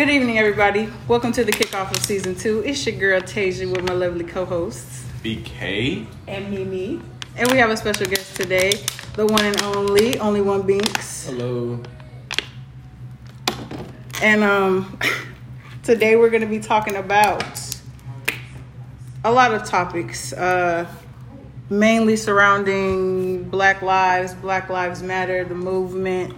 Good evening, everybody. Welcome to the kickoff of season two. It's your girl Tasia with my lovely co-hosts, BK. And Mimi. and we have a special guest today, the one and only, only one Binks. Hello. And um, today we're going to be talking about a lot of topics, uh, mainly surrounding Black Lives, Black Lives Matter, the movement,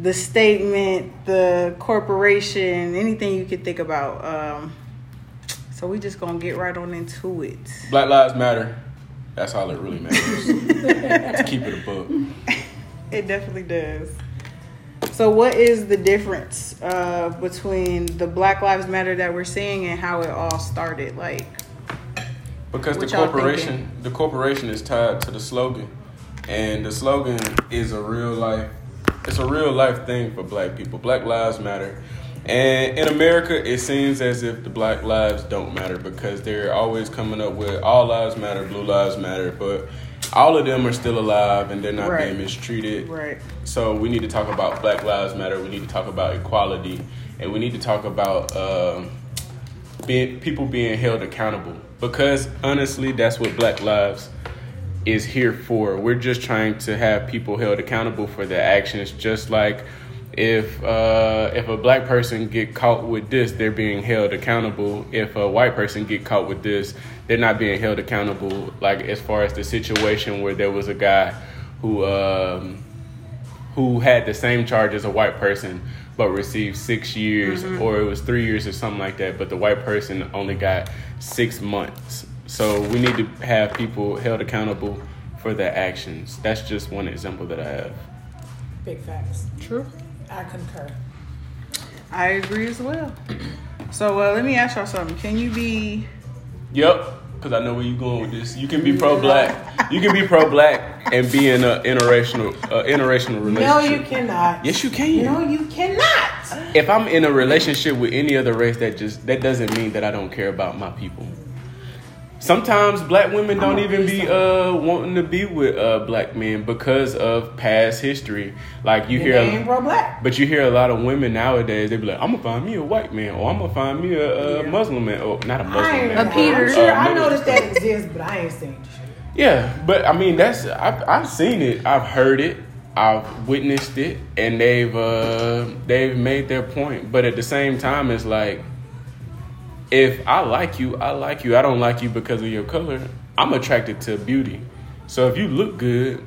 the statement, the corporation, anything you could think about. Um, so we just gonna get right on into it. Black Lives Matter. That's all it really matters. to keep it above. It definitely does. So, what is the difference uh, between the Black Lives Matter that we're seeing and how it all started? Like, Because the corporation the corporation is tied to the slogan. And the slogan is a real life it's a real life thing for black people. Black lives matter. And in America it seems as if the black lives don't matter because they're always coming up with all lives matter, blue lives matter, but all of them are still alive and they're not Right. being mistreated. right? So we need to talk about Black Lives Matter. We need to talk about equality, and we need to talk about uh, being people being held accountable. Because honestly, that's what Black Lives is here for. We're just trying to have people held accountable for their actions. Just like if uh, if a black person get caught with this, they're being held accountable. If a white person get caught with this, they're not being held accountable. Like as far as the situation where there was a guy who. Um, who had the same charge as a white person but received six years or it was three years or something like that but the white person only got six months so we need to have people held accountable for their actions that's just one example that i have Big facts. True. I concur. I agree as well. So, uh, let me ask y'all something. Can you be yep because i know where you're going with this you can be pro-black you can be pro-black and be in an interracial uh, interracial relationship No, you cannot. yes you can No, you cannot. if I'm in a relationship with any other race, that just that doesn't mean that I don't care about my people. Sometimes black women don't even be uh wanting to be with uh black men because of past history. Like you hear, black. but you hear a lot of women nowadays. They be like, "I'm gonna find me a white man, or I'm gonna find me a, a Muslim man, or not a Muslim I man, A Peter. I'm sure Uh, I noticed that exists, but I ain't seen shit. yeah, but I mean that's I've I've seen it, I've heard it, I've witnessed it, and they've uh, they've made their point. But at the same time, it's like if I like you, I like you. I don't like you because of your color. I'm attracted to beauty. So if you look good,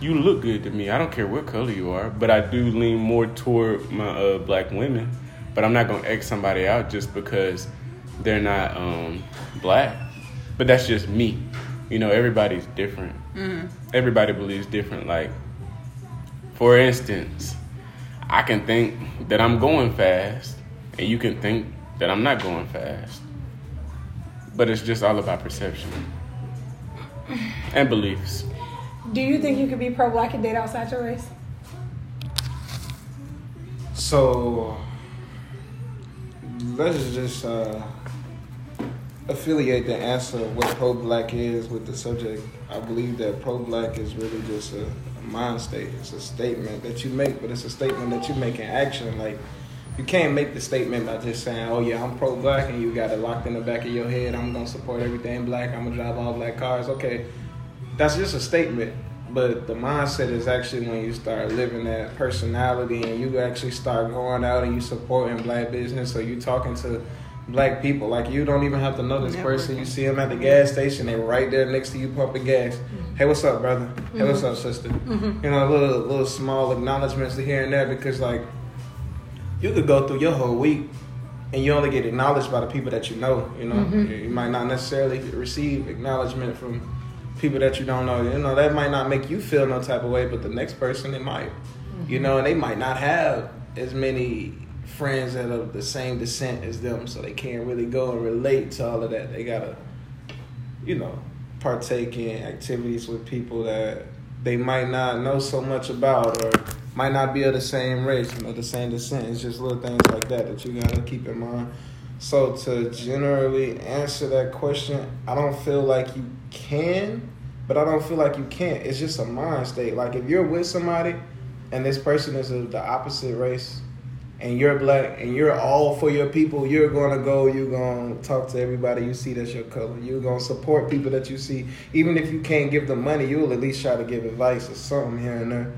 you look good to me. I don't care what color you are, but I do lean more toward my uh, black women. But I'm not gonna X somebody out just because they're not um, black. But that's just me. You know, everybody's different. Everybody believes different. Like, for instance, I can think that I'm going fast, and you can think that I'm not going fast. But it's just all about perception and beliefs. Do you think you could be pro black and date outside your race? So let's just uh, affiliate the answer of what pro black is with the subject. I believe that pro black is really just a, a mind state. It's a statement that you make, but it's a statement that you make in action. Like you can't make the statement by just saying, "Oh yeah, I'm pro black," and you got it locked in the back of your head. I'm gonna support everything black. I'm gonna drive all black cars. Okay, that's just a statement. But the mindset is actually when you start living that personality and you actually start going out and you supporting black business. So you talking to black people. Like you don't even have to know this person. You see them at the gas station, they're right there next to you pumping gas. Mm-hmm. Hey, what's up, brother? Hey, what's mm-hmm. up, sister? Mm-hmm. You know, little little small acknowledgments to here and there because like you could go through your whole week and you only get acknowledged by the people that you know. You know, mm-hmm. you might not necessarily receive acknowledgement from people that you don't know. You know, that might not make you feel no type of way, but the next person it might. You mm-hmm. know, and they might not have as many friends that are the same descent as them, so they can't really go and relate to all of that. They gotta, you know, partake in activities with people that they might not know so much about or might not be of the same race, you know, the same descent. It's just little things like that that you gotta keep in mind. So to generally answer that question, I don't feel like you can, but I don't feel like you can't. It's just a mind state. Like if you're with somebody and this person is of the opposite race and you're black and you're all for your people, you're gonna go, you're gonna talk to everybody you see that's your color. You're gonna support people that you see. Even if you can't give them money, you'll at least try to give advice or something here and there.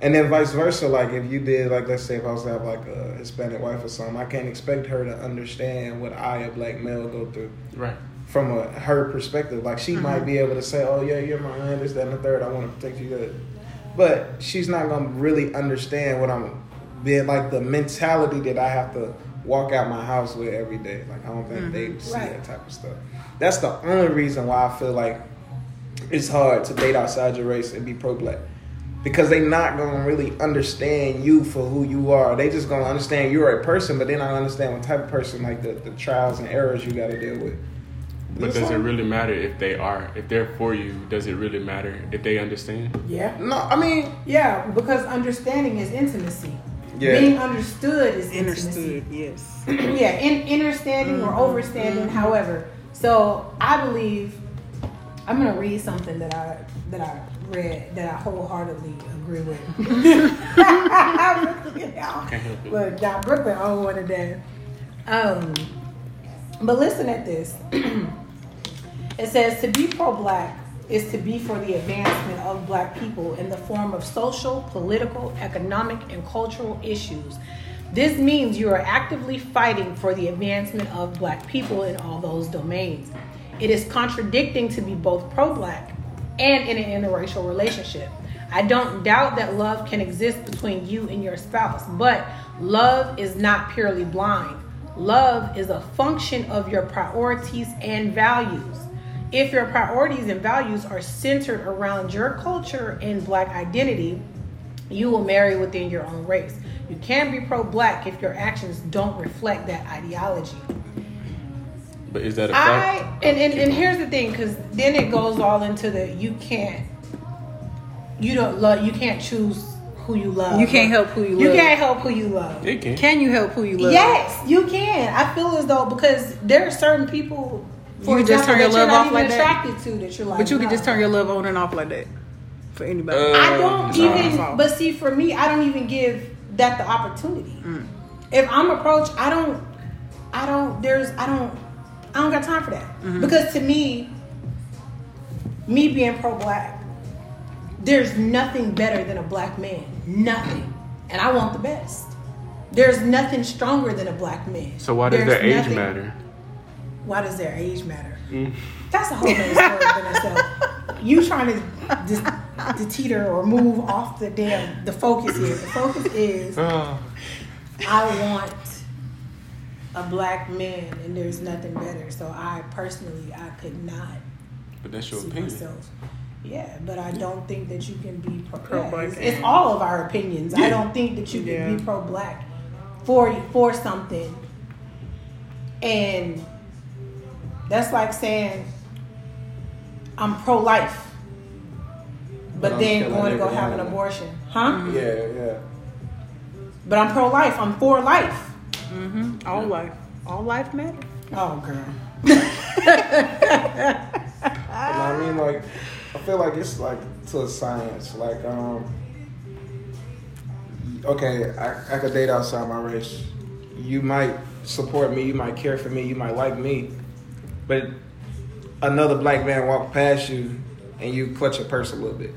And then vice versa, like if you did, like let's say if I was to have like a Hispanic wife or something, I can't expect her to understand what I, a black male, go through Right. from a, her perspective. Like she might mm-hmm. be able to say, "Oh yeah, you're my man, this, that, and the third. I want to protect you." Good, but she's not gonna really understand what I'm being like the mentality that I have to walk out my house with every day. Like I don't think they mm-hmm. see Right. that type of stuff. That's the only reason why I feel like it's hard to date outside your race and be pro black. Because they not gonna really understand you for who you are. They just gonna understand you're a person, but they not understand what type of person, like the, the trials and errors you gotta deal with. But does it really matter if they are, if they're for you? Does it really matter if they understand? Yeah. No, I mean, Yeah, because understanding is intimacy. Yeah. Being understood is intimacy. Understood. Yes. yeah, in understanding or overstanding, however. So I believe I'm gonna read something that I that I read that I wholeheartedly agree with. Can't help it. Look, John Brooklyn owned one of them. Um, but listen at this. it says to be pro-black is to be for the advancement of black people in the form of social, political, economic, and cultural issues. This means you are actively fighting for the advancement of black people in all those domains. It is contradicting to be both pro black and in an interracial relationship. I don't doubt that love can exist between you and your spouse, but love is not purely blind. Love is a function of your priorities and values. If your priorities and values are centered around your culture and black identity, you will marry within your own race. You can be pro black if your actions don't reflect that ideology. But is that a I fact? and, and, and here's the thing, because then it goes all into the you can't you don't love you can't choose who you love. You can't help who you You love. You can't help who you love. It can. Can you help who you love? Yes, you can. I feel as though because there are certain people for You can just turn your that you're love off like that? attracted to that you're like But you can no. just turn your love on and off like that for anybody. Uh, I don't even. But see, for me, I don't even give that the opportunity. If I'm approached, I don't. I don't. There's. I don't. I don't got time for that because to me, me being pro-black, there's nothing better than a black man. Nothing, and I want the best. There's nothing stronger than a black man. So why does There's their age nothing- matter? Why does their age matter? Mm. That's a whole other story in itself. You trying to just to teeter or move off the damn the focus here. The focus is Oh. I want a black man, and there's nothing better. So I personally, I could not But that's your opinion. myself. Yeah, but I don't think that you can be pro. Pro-black yeah, it's, it's all of our opinions. I don't think that you can Yeah. be pro-black for for something, and that's like saying I'm pro-life, but But I'm then going to go have an abortion, huh? yeah, yeah. But I'm pro-life. I'm for life. Mm-hmm. All life. All life matters. Oh, girl. I mean, like, I feel like it's like to a science. Like, um, okay, I, I could date outside my race. You might support me, you might care for me, you might like me, but another black man walk past you and you clutch your purse a little bit,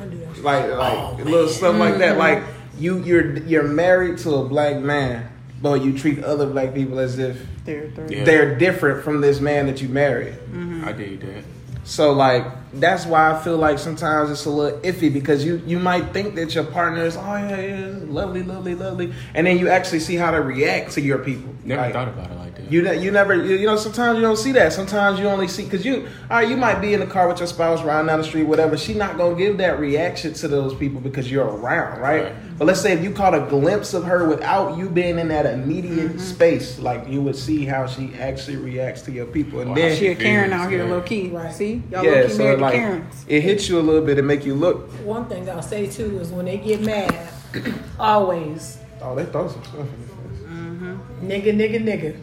I do that. like, like oh, little stuff like that. Mm-hmm. Like, you you're you're married to a black man, but you treat other black people as if There, there. Yeah. they're different from this man that you married. Mm-hmm. I did that. So like that's why I feel like sometimes it's a little iffy because you you might think that your partner is oh yeah yeah lovely lovely lovely and then you actually see how they react to your people. Never Like, thought about it like that. You ne- you never you, you know sometimes you don't see that. Sometimes you only see because you all right you might be in the car with your spouse riding down the street whatever. She not gonna give that reaction to those people because you're around right. Right. But let's say if you caught a glimpse of her without you being in that immediate mm-hmm. space, like you would see how she actually reacts to your people, and Wow. then She a Karen out here, Yeah. low key. Right. See, y'all yeah, low key so married like to Karens. it hits you a little bit and make you look. One thing I'll say too is when they get mad, always Oh, they throw some stuff in your face. Mm-hmm. nigga, nigga, nigga.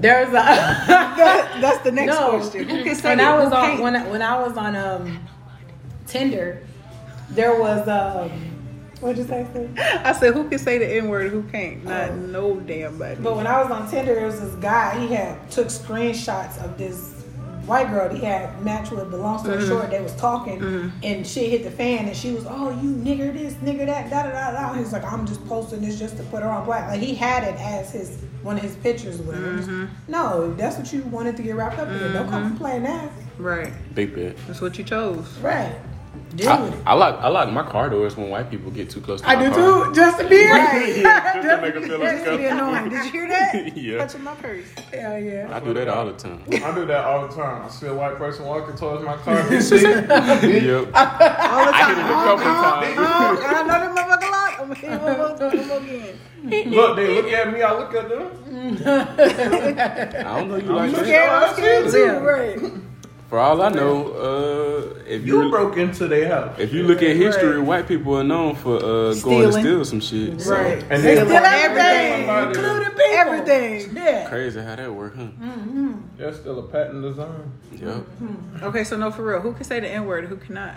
There's a That- that's the next no. question. Who can say when? I was on when I, when I was on um Tinder, there was um What'd you say, Steve? I said, who can say the N word? Who can't? Not Oh. no damn body. But when I was on Tinder, there was this guy. He had took screenshots of this white girl that he had matched with. But long story short, they was talking, and she hit the fan, and she was, "Oh, you nigger this, nigger that, da da da da." He was like, "I'm just posting this just to put her on black." Like he had it as his one of his pictures or whatever. Just- mm-hmm. No, if that's what you wanted to get wrapped up in, don't come mm-hmm. playing that. right, Big bit. that's what you chose. Right. Deal I, with. I lock I lock my car doors when white people get too close to I my do car. too, just to be Right. Just to make her feel That's like. Did you hear that? Yeah. Touching my purse. Hell yeah. I do that all the time. I do that all the time. I see a white person walking towards my car. You see? yep. All the I hit time. it a couple times. Oh, oh, oh I know that motherfucker lock. I'm gonna hit him one more- one more again. look, they look at me. I look at them. I don't know you like Look that. at him too, Yeah. right? For all I know, uh, if You you broke into their house. if you look at history, Right. white people are known for uh, going to steal some shit. So, Right. And They then- steal everything, Somebody- Including people. everything. Yeah. Crazy how that work, huh? That's still a patent design. Yep. Okay, so no, for real, who can say the N word? Who cannot?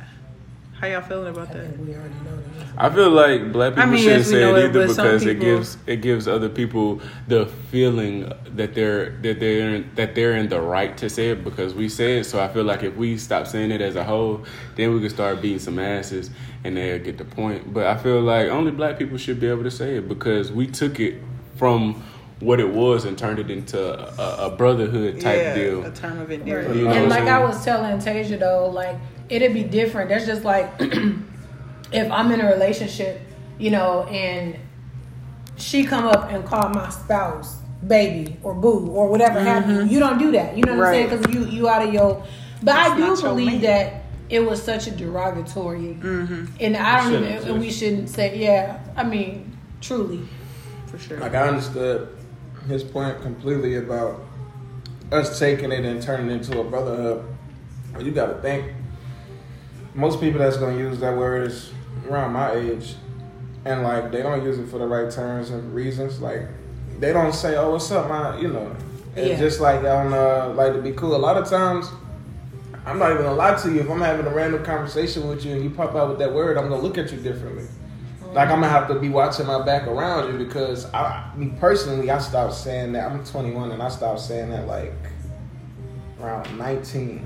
How y'all feeling about I that? we already know that. I feel like black people I mean, shouldn't yes, say it it, either but some because it gives it gives other people the feeling that they're that they're in, that they're in the right to say it because we say it. So I feel like if we stop saying it as a whole, then we can start beating some asses and they'll get the point. But I feel like only black people should be able to say it because we took it from what it was and turned it into a, a brotherhood type yeah, deal. a term of endearment. You know and like I'm I saying? was telling Tasia though, like it'd be different. That's just like if I'm in a relationship, you know, and she come up and call my spouse baby or boo or whatever have you. You don't do that. You know what I'm saying? Because you you out of your. But I do believe that it was such a derogatory, Mm-hmm. and I don't even. exist. And we shouldn't say. Yeah, I mean, truly. For sure. Like I understood his point completely about us taking it and turning it into a brotherhood. But you got to think most people that's gonna use that word is around my age, and like they don't use it for the right terms and reasons. Like they don't say, "Oh, what's up, my," you know. It's Yeah. just like on uh, like to be cool. A lot of times. I'm not even gonna lie to you. If I'm having a random conversation with you and you pop out with that word, I'm gonna look at you differently. Like I'm gonna have to be watching my back around you because I, me personally, I stopped saying that. I'm 21 and I stopped saying that like around 19.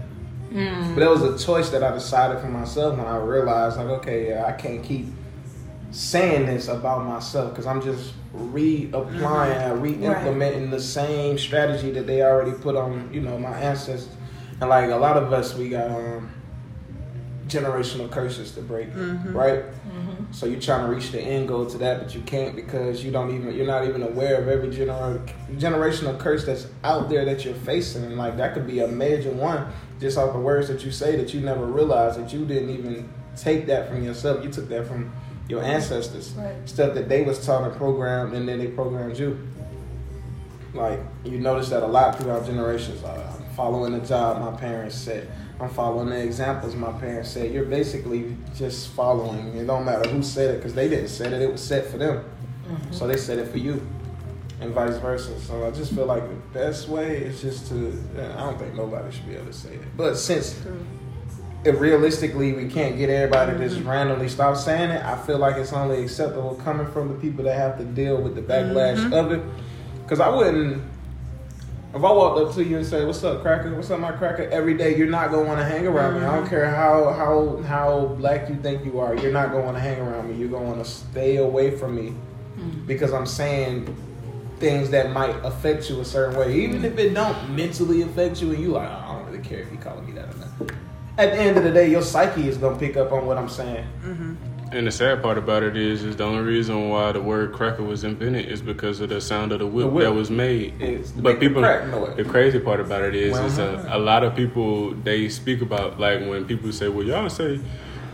Mm. But it was a choice that I decided for myself when I realized like, okay, yeah, I can't keep saying this about myself because I'm just reapplying, mm-hmm. re-implementing the same strategy that they already put on, you know, my ancestors. And like a lot of us, we got um, generational curses to break, mm-hmm. right? Mm-hmm. So you're trying to reach the end goal to that, but you can't because you don't even you're not even aware of every gener- generational curse that's out there that you're facing, and like that could be a major one just off the words that you say that you never realized that you didn't even take that from yourself. You took that from your ancestors, Right. stuff that they was taught and programmed, and then they programmed you. Like you notice that a lot throughout generations. Uh, I'm following the job my parents said. I'm following the examples my parents said. You're basically just following. It don't matter who said it because they didn't say it. It was set for them. Mm-hmm. So they said it for you, and vice versa. So I just feel like the best way is just to. I don't think nobody should be able to say it. But since if realistically we can't get everybody to just mm-hmm. randomly stop saying it, I feel like it's only acceptable coming from the people that have to deal with the backlash mm-hmm. of it. Because I wouldn't, if I walked up to you and say, "What's up, cracker? What's up, my cracker?" Every day, you're not gonna want to hang around me. I don't mm-hmm. care how how how black you think you are. You're not gonna want to hang around me. You're gonna want to stay away from me mm-hmm. because I'm saying things that might affect you a certain way, even if it don't mentally affect you, and you like, I don't really care if you calling me that or not. At the end of the day, your psyche is gonna pick up on what I'm saying. Mm-hmm. And the sad part about it is, is the only reason why the word cracker was invented is because of the sound of the whip, The whip. that was made. But the people, crack noise. the crazy part about it is, is a, a lot of people they speak about like when people say, "Well, y'all say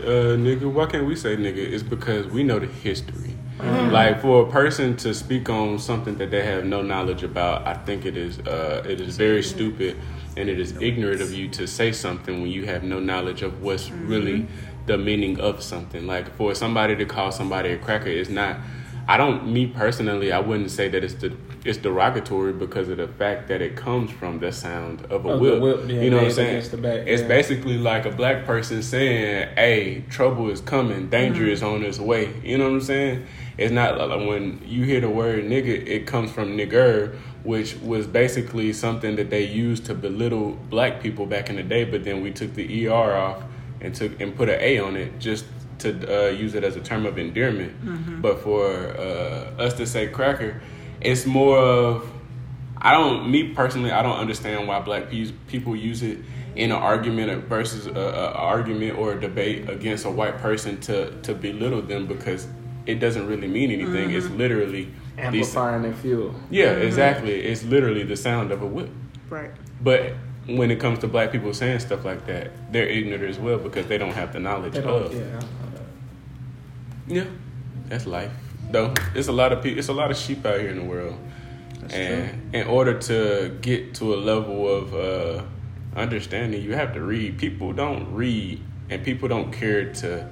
uh, nigga," why can't we say nigga? It's because we know the history. Mm-hmm. Like for a person to speak on something that they have no knowledge about, I think it is uh, it is very stupid and it is ignorant of you to say something when you have no knowledge of what's really the meaning of something. Like for somebody to call somebody a cracker is not I don't, me personally, I wouldn't say that it's the it's derogatory because of the fact that it comes from the sound of a Of the whip. whip, yeah, you know what I'm saying? against the back, it's yeah. basically like a black person saying, "Hey, trouble is coming, danger is on its way." You know what I'm saying? It's not like when you hear the word "nigga," it comes from "nigger," which was basically something that they used to belittle black people back in the day. But then we took the er off and took and put an a on it just to uh, use it as a term of endearment. But for uh, us to say cracker, it's more of I don't, me personally, I don't understand why black pe- people use it in an argument versus a, a argument or a debate against a white person to to belittle them because it doesn't really mean anything. It's literally the, Amplifying their fuel. yeah, exactly. It's literally the sound of a whip. Right. But when it comes to black people saying stuff like that, they're ignorant as well because they don't have the knowledge of. yeah. Yeah, that's life. Though it's a lot of people, it's a lot of sheep out here in the world, that's and in order to get to a level of uh, understanding, you have to read. People don't read, and people don't care to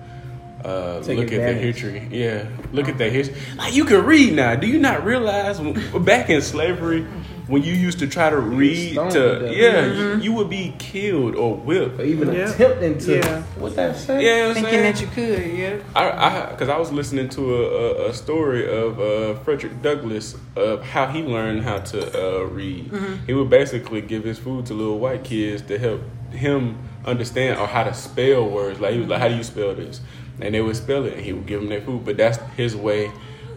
uh, look at the history. Yeah, look at the history. Like you can read now. Do you not realize back in slavery? When you used to try to read, to to death. yeah, you, you would be killed or whipped. Or even Yeah. attempting to. Yeah. What that say? Yeah, you know what I'm Thinking saying? that you could, yeah. I, I, because I was listening to a, a, a story of uh, Frederick Douglass of how he learned how to uh, read. He would basically give his food to little white kids to help him understand or how to spell words. Like he was like, "How do you spell this?" And they would spell it, and he would give them their food. But that's his way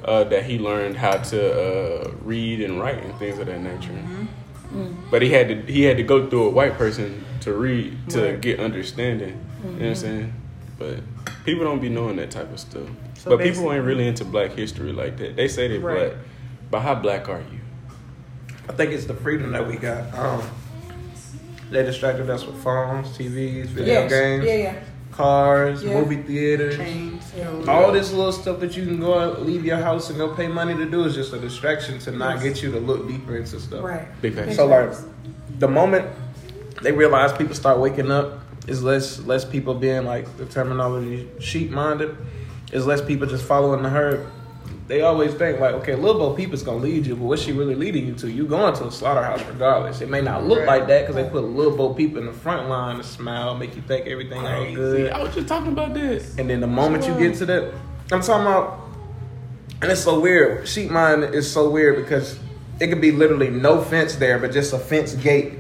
uh, that he learned how to uh, read and write and things of that nature. But he had to he had to go through a white person to read to Right. get understanding. You know what I'm saying? But people don't be knowing that type of stuff. So but people basically- ain't really into black history like that. They say they're Right. black. But how black are you? I think it's the freedom that we got. Um, they distracted us with phones, TVs, video Yes. games, Yeah, yeah. Cars, Yeah. movie theaters. Chains. All this little stuff that you can go out, leave your house and go pay money to do is just a distraction to not get you to look deeper into stuff. Right. Big facts. So like, the moment they realize people start waking up, is less less people being like the terminology sheep minded, is less people just following the herd. They always think like, okay, Lil Bo Peep is gonna lead you, but what's she really leading you to? You going to a slaughterhouse regardless. It may not look Right. like that because they put Lil Bo Peep in the front line to smile, make you think everything all Crazy. good. I was just talking about this. And then the moment you get to that, I'm talking about, and it's so weird. Sheep mind is so weird because it could be literally no fence there, but just a fence gate.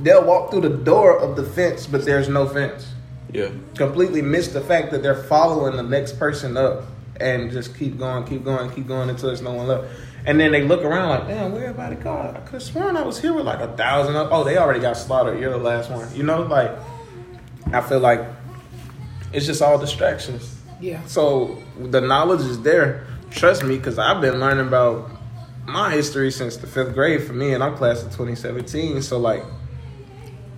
They'll walk through the door of the fence, but there's no fence. Yeah. Completely miss the fact that they're following the next person up and just keep going, keep going, keep going until there's no one left. And then they look around like, damn, where everybody gone? I could have sworn I was here with like a thousand. of- Oh, they already got slaughtered. You're the last one. You know, like I feel like it's just all distractions. Yeah. So the knowledge is there. Trust me, because I've been learning about my history since the fifth grade for me, and I'm class of 2017. So like,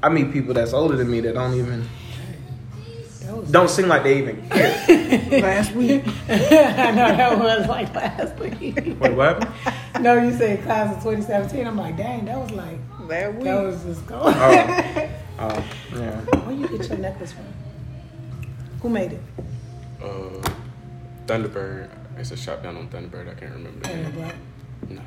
I meet people that's older than me that don't even don't seem like they even care. Last week. I know that was like last week. Wait, what? happened? no, you said class of 2017. I'm like, dang, that was like, That week. that was just going. Oh, oh, yeah. Where you get your necklace from? Who made it? Uh, Thunderbird. It's a shop down on Thunderbird. I can't remember the And the name. black. No.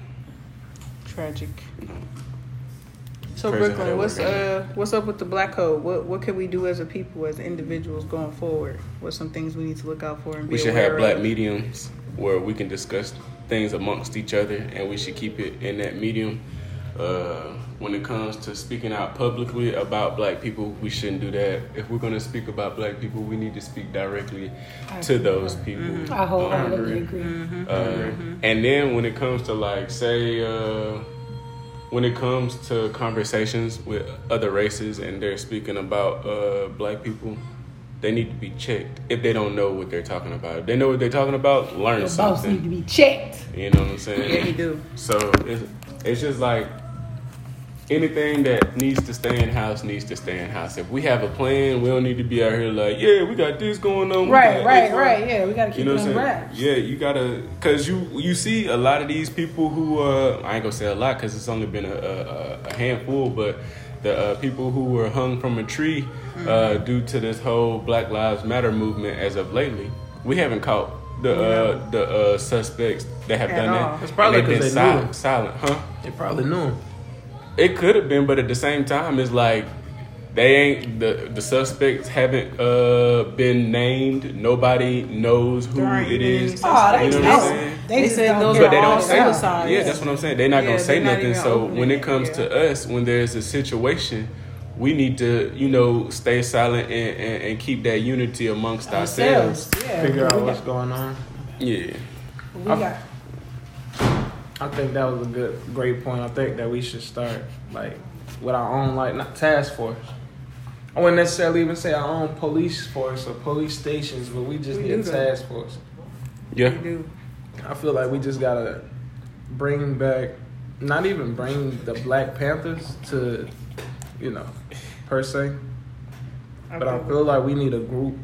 Tragic. So Brooklyn, what's uh what's up with the black code? What what can we do as a people, as individuals going forward? What's some things we need to look out for and be We should aware have black of? mediums where we can discuss things amongst each other, and we should keep it in that medium. Uh, when it comes to speaking out publicly about black people, we shouldn't do that. If we're going to speak about black people, we need to speak directly to those people. I wholeheartedly Um, agree. uh, and then when it comes to like say uh, when it comes to conversations with other races and they're speaking about uh, black people they need to be checked if they don't know what they're talking about if they know what they're talking about learn Your boss need to be checked. you know what i'm saying Yeah, he do. so it's, it's just like anything that needs to stay in house needs to stay in house if we have a plan we don't need to be out here like yeah we got this going on Right, right, this right. Yeah, we gotta keep you know it what I'm saying? wraps. Yeah, you gotta, cause you you see a lot of these people who uh, I ain't gonna say a lot, cause it's only been a, a, a handful, but the uh, people who were hung from a tree uh, due to this whole Black Lives Matter movement as of lately, we haven't caught the uh, the uh, suspects that have At done all. that. It's probably And they've 'cause been they knew silent, him. silent, huh? They probably knew him. It could have been, but at the same time, it's like they ain't the the suspects haven't uh, been named. Nobody knows who it is. aren't it even is. any Oh, they You know what. I'm saying? They, They said don't those care are But they don't about say. it. suicides. Yeah, that's what I'm saying. They're not Yeah, gonna say not nothing. So when it, it comes yeah. to us, when there's a situation, we need to, you know, stay silent and, and, and keep that unity amongst ourselves. Yeah, Figure out what's going on. Yeah. we got I think that was a good, great point. I think that we should start like with our own like not task force. I wouldn't necessarily even say our own police force or police stations, but we just We need a that. task force. Yeah. We do. I feel like we just gotta bring back, not even bring the Black Panthers to, you know, per se, but I feel like we need a group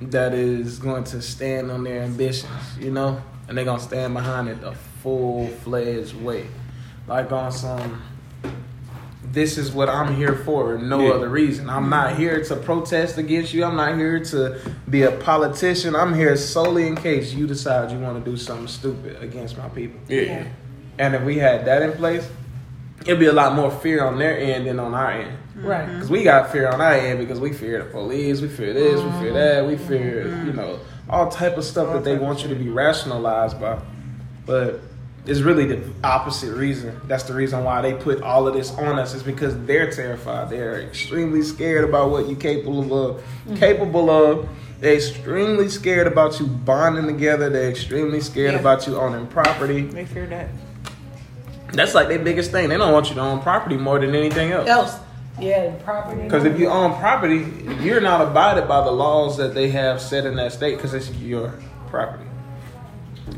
that is going to stand on their ambitions, you know, and they're gonna stand behind it a full fledged way, like on some. This is what I'm here for, no Yeah. other reason. I'm not here to protest against you. I'm not here to be a politician. I'm here solely in case you decide you want to do something stupid against my people. Yeah. And if we had that in place, it'd be a lot more fear on their end than on our end. right. Because we got fear on our end because we fear the police, we fear this, we fear that, we fear, you know, all type of stuff that they want you to be rationalized by. But it's really the opposite reason. That's the reason why they put all of this on us is because they're terrified. They're extremely scared about what you're capable of. Mm-hmm. Capable of. They're extremely scared about you bonding together. They're extremely scared Yeah. about you owning property. They fear that. That's like their biggest thing. They don't want you to own property more than anything else. Else, yeah, property. Because if you own property, you're not abided by the laws that they have set in that state because it's your property.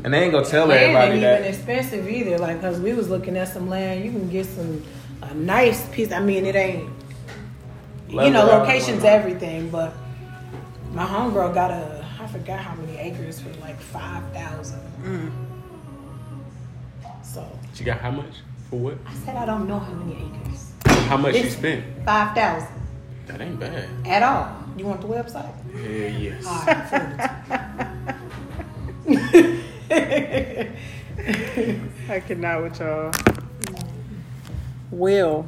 And they ain't gonna tell land everybody ain't that. even expensive either. Like, cause we was looking at some land, you can get some a nice piece. I mean, it ain't. You know, out location's whatnot. everything, but my homegirl got a. I forgot how many acres for like five thousand. Mm. So She got how much for what? I said I don't know how many acres. How much she spent? Five thousand That ain't bad. at all. You want the website? Yeah, yes. All right, I cannot with y'all. Will